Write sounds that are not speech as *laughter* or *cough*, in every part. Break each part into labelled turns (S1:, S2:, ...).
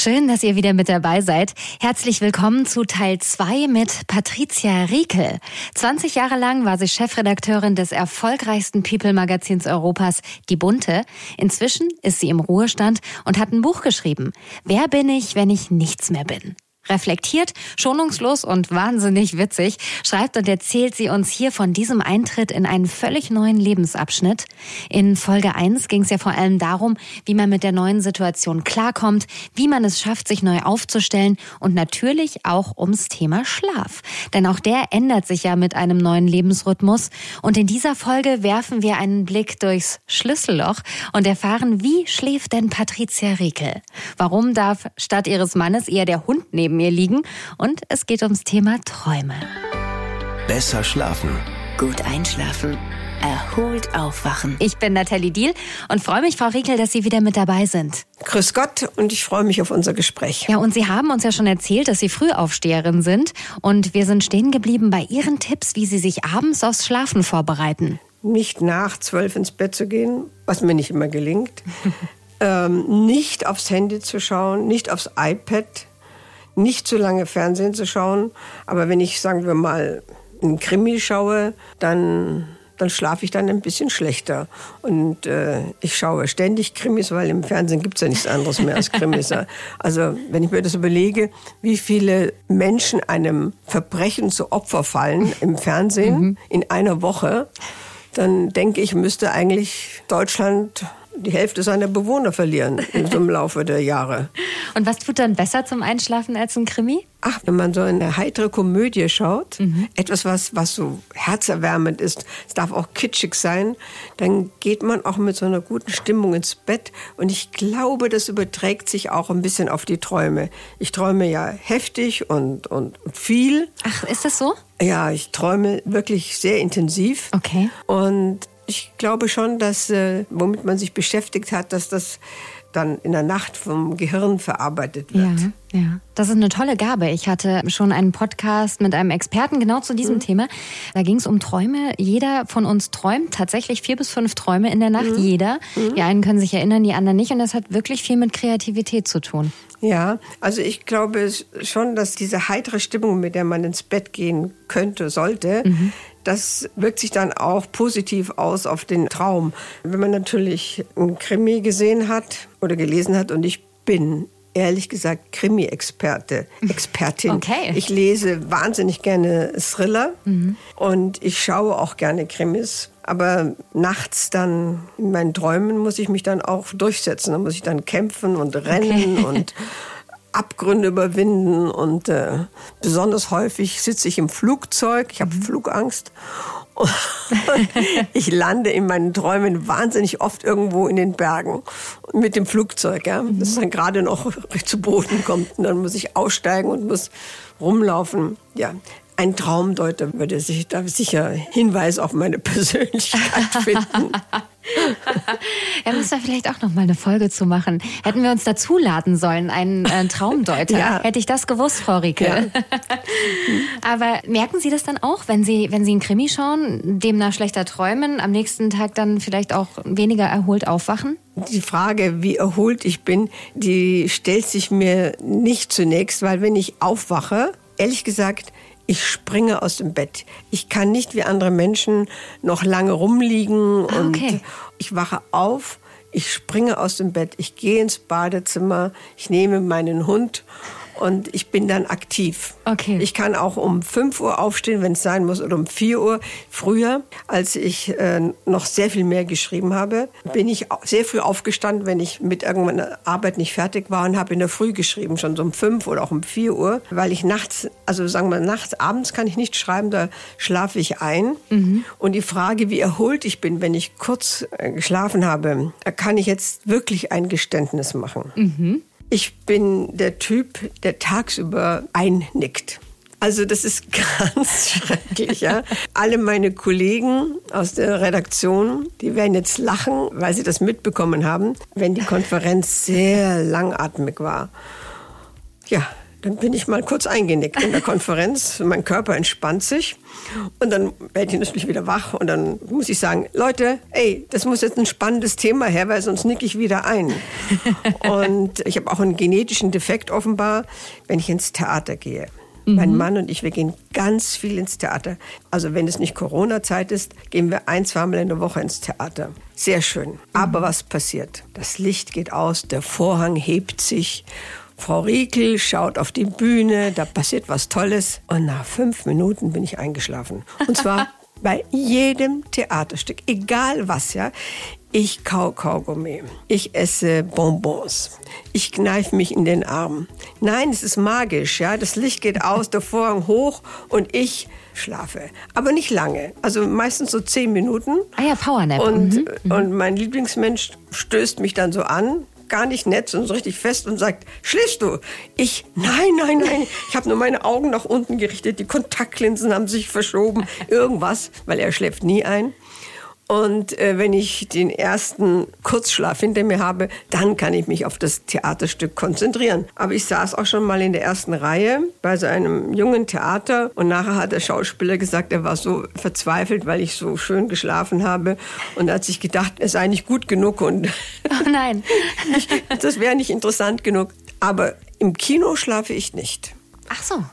S1: Schön, dass ihr wieder mit dabei seid. Herzlich willkommen zu Teil 2 mit Patricia Riekel. 20 Jahre lang war sie Chefredakteurin des erfolgreichsten People-Magazins Europas, Die Bunte. Inzwischen ist sie im Ruhestand und hat ein Buch geschrieben. Wer bin ich, wenn ich nichts mehr bin? Reflektiert, schonungslos und wahnsinnig witzig schreibt und erzählt sie uns hier von diesem Eintritt in einen völlig neuen Lebensabschnitt. In Folge 1 ging es ja vor allem darum, wie man mit der neuen Situation klarkommt, wie man es schafft, sich neu aufzustellen und natürlich auch ums Thema Schlaf. Denn auch der ändert sich ja mit einem neuen Lebensrhythmus. Und in dieser Folge werfen wir einen Blick durchs Schlüsselloch und erfahren, wie schläft denn Patricia Riekel? Warum darf statt ihres Mannes eher der Hund neben mir liegen und es geht ums Thema Träume.
S2: Besser schlafen.
S3: Gut einschlafen. Erholt aufwachen.
S1: Ich bin Nathalie Diel und freue mich, Frau Riekel, dass Sie wieder mit dabei sind.
S4: Grüß Gott und ich freue mich auf unser Gespräch.
S1: Ja, und Sie haben uns ja schon erzählt, dass Sie Frühaufsteherin sind und wir sind stehen geblieben bei Ihren Tipps, wie Sie sich abends aufs Schlafen vorbereiten.
S4: Nicht nach zwölf ins Bett zu gehen, was mir nicht immer gelingt. *laughs* ähm, nicht aufs Handy zu schauen, nicht aufs iPad, nicht zu lange Fernsehen zu schauen. Aber wenn ich, sagen wir mal, einen Krimi schaue, dann, dann schlafe ich dann ein bisschen schlechter. Und äh, ich schaue ständig Krimis, weil im Fernsehen gibt es ja nichts anderes mehr als Krimis. *laughs* Also wenn ich mir das überlege, wie viele Menschen einem Verbrechen zu Opfer fallen im Fernsehen mhm. in einer Woche, dann denke ich, müsste eigentlich Deutschland die Hälfte seiner Bewohner verlieren im Laufe der Jahre. *laughs*
S1: Und was tut dann besser zum Einschlafen als ein Krimi?
S4: Ach, wenn man so eine heitere Komödie schaut, mhm. etwas, was, was so herzerwärmend ist, es darf auch kitschig sein, dann geht man auch mit so einer guten Stimmung ins Bett. Und ich glaube, das überträgt sich auch ein bisschen auf die Träume. Ich träume ja heftig und, und, und viel.
S1: Ach, ist das so?
S4: Ja, ich träume wirklich sehr intensiv.
S1: Okay.
S4: Und ich glaube schon, dass äh, womit man sich beschäftigt hat, dass das dann in der Nacht vom Gehirn verarbeitet wird.
S1: Ja, ja. Das ist eine tolle Gabe. Ich hatte schon einen Podcast mit einem Experten genau zu diesem mhm. Thema. Da ging es um Träume. Jeder von uns träumt tatsächlich vier bis fünf Träume in der Nacht. Mhm. Jeder. Mhm. Die einen können sich erinnern, die anderen nicht. Und das hat wirklich viel mit Kreativität zu tun.
S4: Ja, also ich glaube schon, dass diese heitere Stimmung, mit der man ins Bett gehen könnte, sollte, mhm das wirkt sich dann auch positiv aus auf den Traum. Wenn man natürlich einen Krimi gesehen hat oder gelesen hat und ich bin ehrlich gesagt Krimi-Experte, Expertin.
S1: Okay.
S4: Ich lese wahnsinnig gerne Thriller mhm. und ich schaue auch gerne Krimis. Aber nachts dann in meinen Träumen muss ich mich dann auch durchsetzen. Da muss ich dann kämpfen und rennen okay. und *laughs* Abgründe überwinden und äh, besonders häufig sitze ich im Flugzeug, ich habe. Flugangst und *laughs* ich lande in meinen Träumen wahnsinnig oft irgendwo in den Bergen mit dem Flugzeug, ja, mhm. das dann gerade noch zu Boden kommt und dann muss ich aussteigen und muss rumlaufen. Ja, ein Traumdeuter würde sich da sicher Hinweis auf meine Persönlichkeit *laughs* finden. *laughs*
S1: er muss da vielleicht auch noch mal eine Folge zu machen. Hätten wir uns dazu laden sollen, einen äh, Traumdeuter. *laughs* Ja. Hätte ich das gewusst, Frau Rieke. Ja. *laughs* Aber merken Sie das dann auch, wenn Sie, wenn Sie einen Krimi schauen, demnach schlechter träumen, am nächsten Tag dann vielleicht auch weniger erholt aufwachen?
S4: Die Frage, wie erholt ich bin, die stellt sich mir nicht zunächst, weil wenn ich aufwache, ehrlich gesagt, ich springe aus dem Bett. Ich kann nicht wie andere Menschen noch lange rumliegen ah, und okay. ich wache auf, ich springe aus dem Bett, ich gehe ins Badezimmer, ich nehme meinen Hund und ich bin dann aktiv.
S1: Okay.
S4: Ich kann auch um 5 Uhr aufstehen, wenn es sein muss, oder um 4 Uhr. Früher, als ich äh, noch sehr viel mehr geschrieben habe, bin ich sehr früh aufgestanden, wenn ich mit irgendeiner Arbeit nicht fertig war und habe in der Früh geschrieben, schon so um 5 oder auch um 4 Uhr, weil ich nachts, also sagen wir nachts, abends kann ich nicht schreiben, da schlafe ich ein. Mhm. Und die Frage, wie erholt ich bin, wenn ich kurz äh, geschlafen habe, da kann ich jetzt wirklich ein Geständnis machen. Mhm. Ich bin der Typ, der tagsüber einnickt. Also das ist *laughs* ganz schrecklich. Ja? Alle meine Kollegen aus der Redaktion, die werden jetzt lachen, weil sie das mitbekommen haben, wenn die Konferenz sehr langatmig war. Ja, Dann bin ich mal kurz eingenickt in der Konferenz. mein Körper entspannt sich. Und dann werde ich natürlich wieder wach. Und dann muss ich sagen, Leute, ey, das muss jetzt ein spannendes Thema her, weil sonst nicke ich wieder ein. *laughs* und ich habe auch einen genetischen Defekt offenbar, wenn ich ins Theater gehe. Mhm. Mein Mann und ich, wir gehen ganz viel ins Theater. Also wenn es nicht Corona-Zeit ist, gehen wir ein, zweimal in der Woche ins Theater. Sehr schön. Aber mhm. was passiert? Das Licht geht aus, der Vorhang hebt sich. Frau Riekel schaut auf die Bühne, da passiert was Tolles. Und nach fünf Minuten bin ich eingeschlafen. Und zwar *laughs* bei jedem Theaterstück, egal was, ja. Ich kau Kaugummi. Ich esse Bonbons. Ich kneife mich in den Arm. Nein, es ist magisch, ja. Das Licht geht aus, der Vorhang hoch und ich schlafe. Aber nicht lange. Also meistens so zehn Minuten.
S1: Ah ja, Powernap.
S4: Und, mhm. mhm. und mein Lieblingsmensch stößt mich dann so an, gar nicht nett, sondern so richtig fest und sagt, schläfst du? Ich, nein, nein, nein. Ich habe nur meine Augen nach unten gerichtet, die Kontaktlinsen haben sich verschoben, irgendwas, weil er schläft nie ein. Und äh, wenn ich den ersten Kurzschlaf hinter mir habe, dann kann ich mich auf das Theaterstück konzentrieren. Aber ich saß auch schon mal in der ersten Reihe bei so einem jungen Theater und nachher hat der Schauspieler gesagt, er war so verzweifelt, weil ich so schön geschlafen habe und hat sich gedacht, es sei nicht gut genug und *laughs*
S1: oh nein, *laughs*
S4: das wäre nicht interessant genug. Aber im Kino schlafe ich nicht.
S1: Ach so.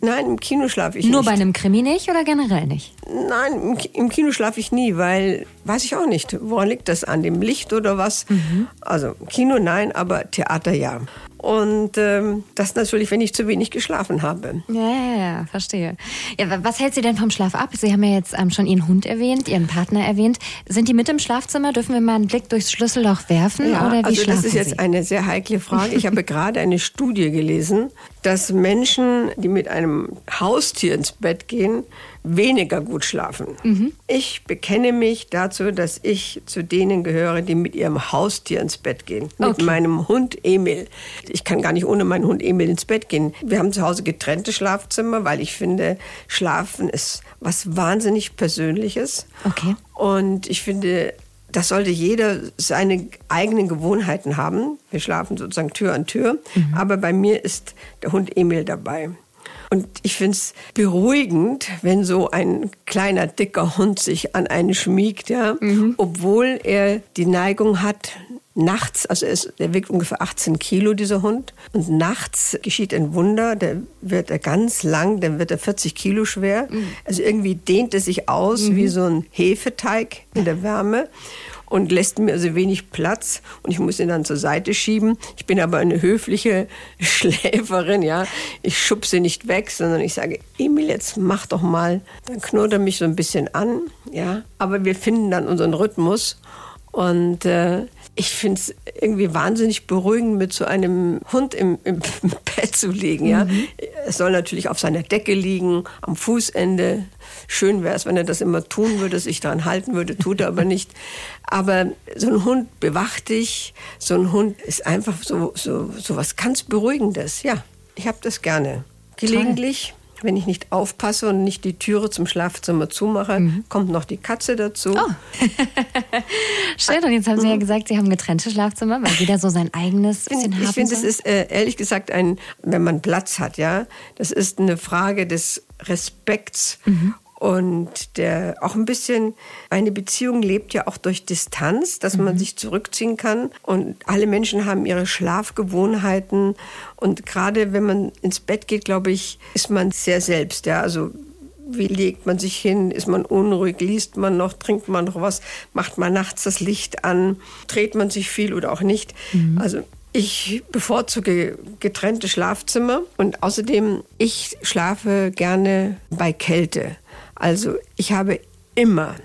S4: Nein, im Kino schlafe ich
S1: Nur
S4: nicht.
S1: bei einem Krimi nicht oder generell nicht?
S4: Nein, im Kino schlafe ich nie, weil, weiß ich auch nicht, woran liegt das? An dem Licht oder was? Mhm. Also Kino nein, aber Theater ja. Und ähm, das natürlich, wenn ich zu wenig geschlafen habe.
S1: Ja, ja, ja, verstehe. Ja, was hält Sie denn vom Schlaf ab? Sie haben ja jetzt ähm, schon Ihren Hund erwähnt, Ihren Partner erwähnt. Sind die mit im Schlafzimmer? Dürfen wir mal einen Blick durchs Schlüsselloch werfen?
S4: Ja,
S1: oder wie
S4: also das ist jetzt
S1: Sie?
S4: eine sehr heikle Frage. Ich habe *laughs* gerade eine Studie gelesen, dass Menschen, die mit einem Haustier ins Bett gehen, weniger gut schlafen. Mhm. Ich bekenne mich dazu, dass ich zu denen gehöre, die mit ihrem Haustier ins Bett gehen. Mit
S1: Okay.
S4: meinem Hund Emil. Ich kann gar nicht ohne meinen Hund Emil ins Bett gehen. Wir haben zu Hause getrennte Schlafzimmer, weil ich finde, Schlafen ist was wahnsinnig Persönliches.
S1: Okay.
S4: Und ich finde, das sollte jeder seine eigenen Gewohnheiten haben. Wir schlafen sozusagen Tür an Tür. Aber bei mir ist der Hund Emil dabei. Und ich finde es beruhigend, wenn so ein kleiner, dicker Hund sich an einen schmiegt, ja, obwohl er die Neigung hat, nachts, also er, ist, er wiegt ungefähr 18 Kilo, dieser Hund, und nachts geschieht ein Wunder, da wird er ganz lang, dann wird er 40 Kilo schwer. Also irgendwie dehnt er sich aus wie so ein Hefeteig in der Wärme und lässt mir also wenig Platz und ich muss ihn dann zur Seite schieben. Ich bin aber eine höfliche *laughs* Schläferin, ja. Ich schubse nicht weg, sondern ich sage, Emil, jetzt mach doch mal. Dann knurrt er mich so ein bisschen an, ja. Aber wir finden dann unseren Rhythmus und äh, ich finde es irgendwie wahnsinnig beruhigend, mit so einem Hund im, im *laughs* Bett zu liegen. Ja? Er soll natürlich auf seiner Decke liegen, am Fußende. Schön wäre es, wenn er das immer tun würde, sich daran halten würde, tut er aber *laughs* nicht. Aber so ein Hund bewacht dich. So ein Hund ist einfach so, so, so was ganz Beruhigendes. Ja, ich habe das gerne. Gelegentlich. Wenn ich nicht aufpasse und nicht die Türe zum Schlafzimmer zumache, kommt noch die Katze dazu.
S1: Oh. *laughs* Schön, und jetzt haben Sie ja gesagt, Sie haben getrennte Schlafzimmer, weil jeder so sein eigenes bisschen
S4: Ich
S1: haben
S4: finde, es
S1: soll.
S4: ist äh, ehrlich gesagt ein, wenn man Platz hat, ja, das ist eine Frage des Respekts und der auch ein bisschen eine Beziehung lebt ja auch durch Distanz, dass man sich zurückziehen kann und alle Menschen haben ihre Schlafgewohnheiten und gerade wenn man ins Bett geht, glaube ich, ist man sehr selbst, ja, also wie legt man sich hin? Ist man unruhig? Liest man noch? Trinkt man noch was? Macht man nachts das Licht an? Dreht man sich viel oder auch nicht? Also ich bevorzuge getrennte Schlafzimmer und außerdem, ich schlafe gerne bei Kälte. Also ich habe immer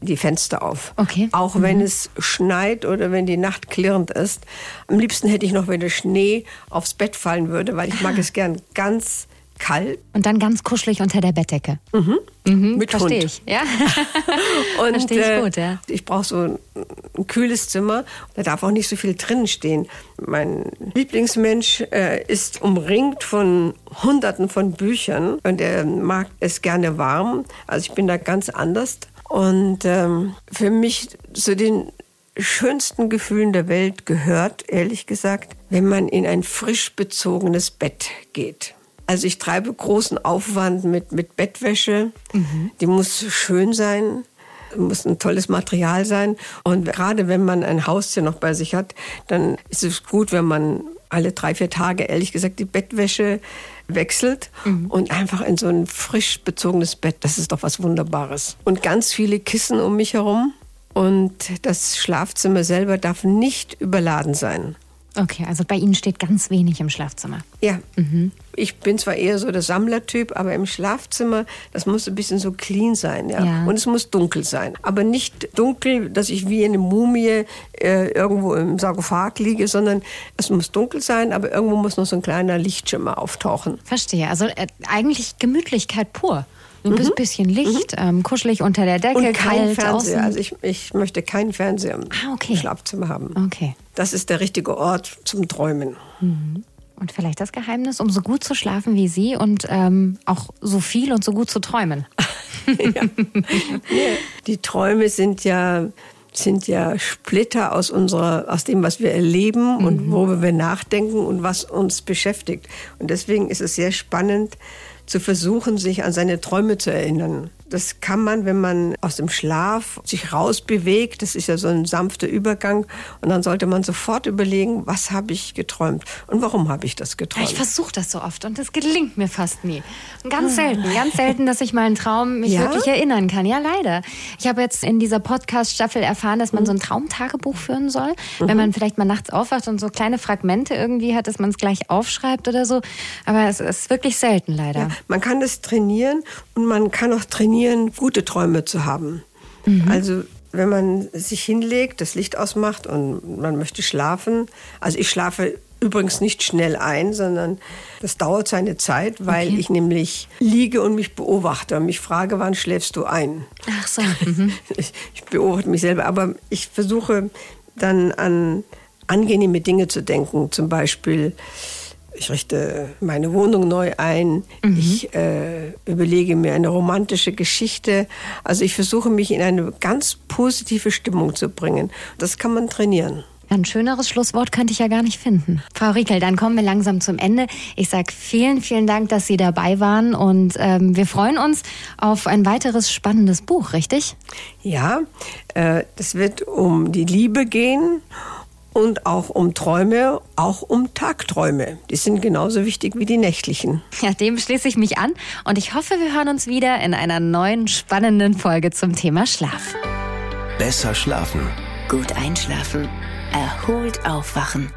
S4: die Fenster auf.
S1: Okay.
S4: Auch wenn es schneit oder wenn die Nacht klirrend ist. Am liebsten hätte ich noch, wenn der Schnee aufs Bett fallen würde, weil ich mag es gern ganz kalt.
S1: Und dann ganz kuschelig unter der Bettdecke. Mhm,
S4: Mit
S1: Verstehe ich, ja. *laughs* *laughs*
S4: Und,
S1: Verstehe ich
S4: äh,
S1: gut, ja.
S4: Ich brauche so ein, ein kühles Zimmer. Da darf auch nicht so viel drin stehen. Mein Lieblingsmensch äh, ist umringt von Hunderten von Büchern und er mag es gerne warm. Also ich bin da ganz anders. Und ähm, für mich so den schönsten Gefühlen der Welt gehört, ehrlich gesagt, wenn man in ein frisch bezogenes Bett geht. Also ich treibe großen Aufwand mit, mit Bettwäsche. Mhm. Die muss schön sein, muss ein tolles Material sein. Und gerade wenn man ein Haustier noch bei sich hat, dann ist es gut, wenn man alle drei, vier Tage, ehrlich gesagt, die Bettwäsche wechselt mhm. und einfach in so ein frisch bezogenes Bett. Das ist doch was Wunderbares. Und ganz viele Kissen um mich herum. Und das Schlafzimmer selber darf nicht überladen sein.
S1: Okay, also bei Ihnen steht ganz wenig im Schlafzimmer.
S4: Ja. Mhm. Ich bin zwar eher so der Sammlertyp, aber im Schlafzimmer, das muss ein bisschen so clean sein, ja. ja. Und es muss dunkel sein. Aber nicht dunkel, dass ich wie eine Mumie äh, irgendwo im Sarkophag liege, sondern es muss dunkel sein, aber irgendwo muss noch so ein kleiner Lichtschimmer auftauchen.
S1: Verstehe. Also äh, eigentlich Gemütlichkeit pur. Ein mhm. bisschen Licht, mhm. ähm, kuschelig unter der Decke,
S4: und kein kalt Fernseher. Außen. Also ich, ich möchte keinen Fernseher im ah, okay. Schlafzimmer haben.
S1: Okay.
S4: Das ist der richtige Ort zum Träumen.
S1: Mhm. Und vielleicht das Geheimnis, um so gut zu schlafen wie Sie und ähm, auch so viel und so gut zu träumen. *laughs* *laughs* ja.
S4: Die Träume sind ja sind ja Splitter aus unserer, aus dem, was wir erleben und mhm. worüber wir nachdenken und was uns beschäftigt. Und deswegen ist es sehr spannend, zu versuchen, sich an seine Träume zu erinnern. Das kann man, wenn man aus dem Schlaf sich rausbewegt. Das ist ja so ein sanfter Übergang. Und dann sollte man sofort überlegen, was habe ich geträumt und warum habe ich das geträumt.
S1: ich versuche das so oft und das gelingt mir fast nie. Ganz selten, ganz selten, dass ich meinen Traum mich ja? wirklich erinnern kann. Ja, leider. Ich habe jetzt in dieser Podcast-Staffel erfahren, dass man so ein Traumtagebuch führen soll. Mhm. Wenn man vielleicht mal nachts aufwacht und so kleine Fragmente irgendwie hat, dass man es gleich aufschreibt oder so. Aber es ist wirklich selten leider. Ja,
S4: man kann das trainieren und man kann auch trainieren, trainieren, gute Träume zu haben. Mhm. Also wenn man sich hinlegt, das Licht ausmacht und man möchte schlafen. Also ich schlafe übrigens nicht schnell ein, sondern das dauert seine Zeit, weil okay. ich nämlich liege und mich beobachte und mich frage, wann schläfst du ein?
S1: Ach so. Mhm. *laughs*
S4: Ich, ich beobachte mich selber, aber ich versuche dann an angenehme Dinge zu denken, zum Beispiel ich richte meine Wohnung neu ein. Mhm. Ich äh, überlege mir eine romantische Geschichte. Also ich versuche mich in eine ganz positive Stimmung zu bringen. Das kann man trainieren.
S1: Ein schöneres Schlusswort könnte ich ja gar nicht finden. Frau Riekel, dann kommen wir langsam zum Ende. Ich sage vielen, vielen Dank, dass Sie dabei waren und ähm, wir freuen uns auf ein weiteres spannendes Buch, richtig?
S4: Ja, äh, das wird um die Liebe gehen und auch um Träume, auch um Tagträume. Die sind genauso wichtig wie die nächtlichen.
S1: Ja, dem schließe ich mich an und ich hoffe, wir hören uns wieder in einer neuen spannenden Folge zum Thema Schlaf.
S2: Besser schlafen.
S3: Gut einschlafen. Erholt aufwachen.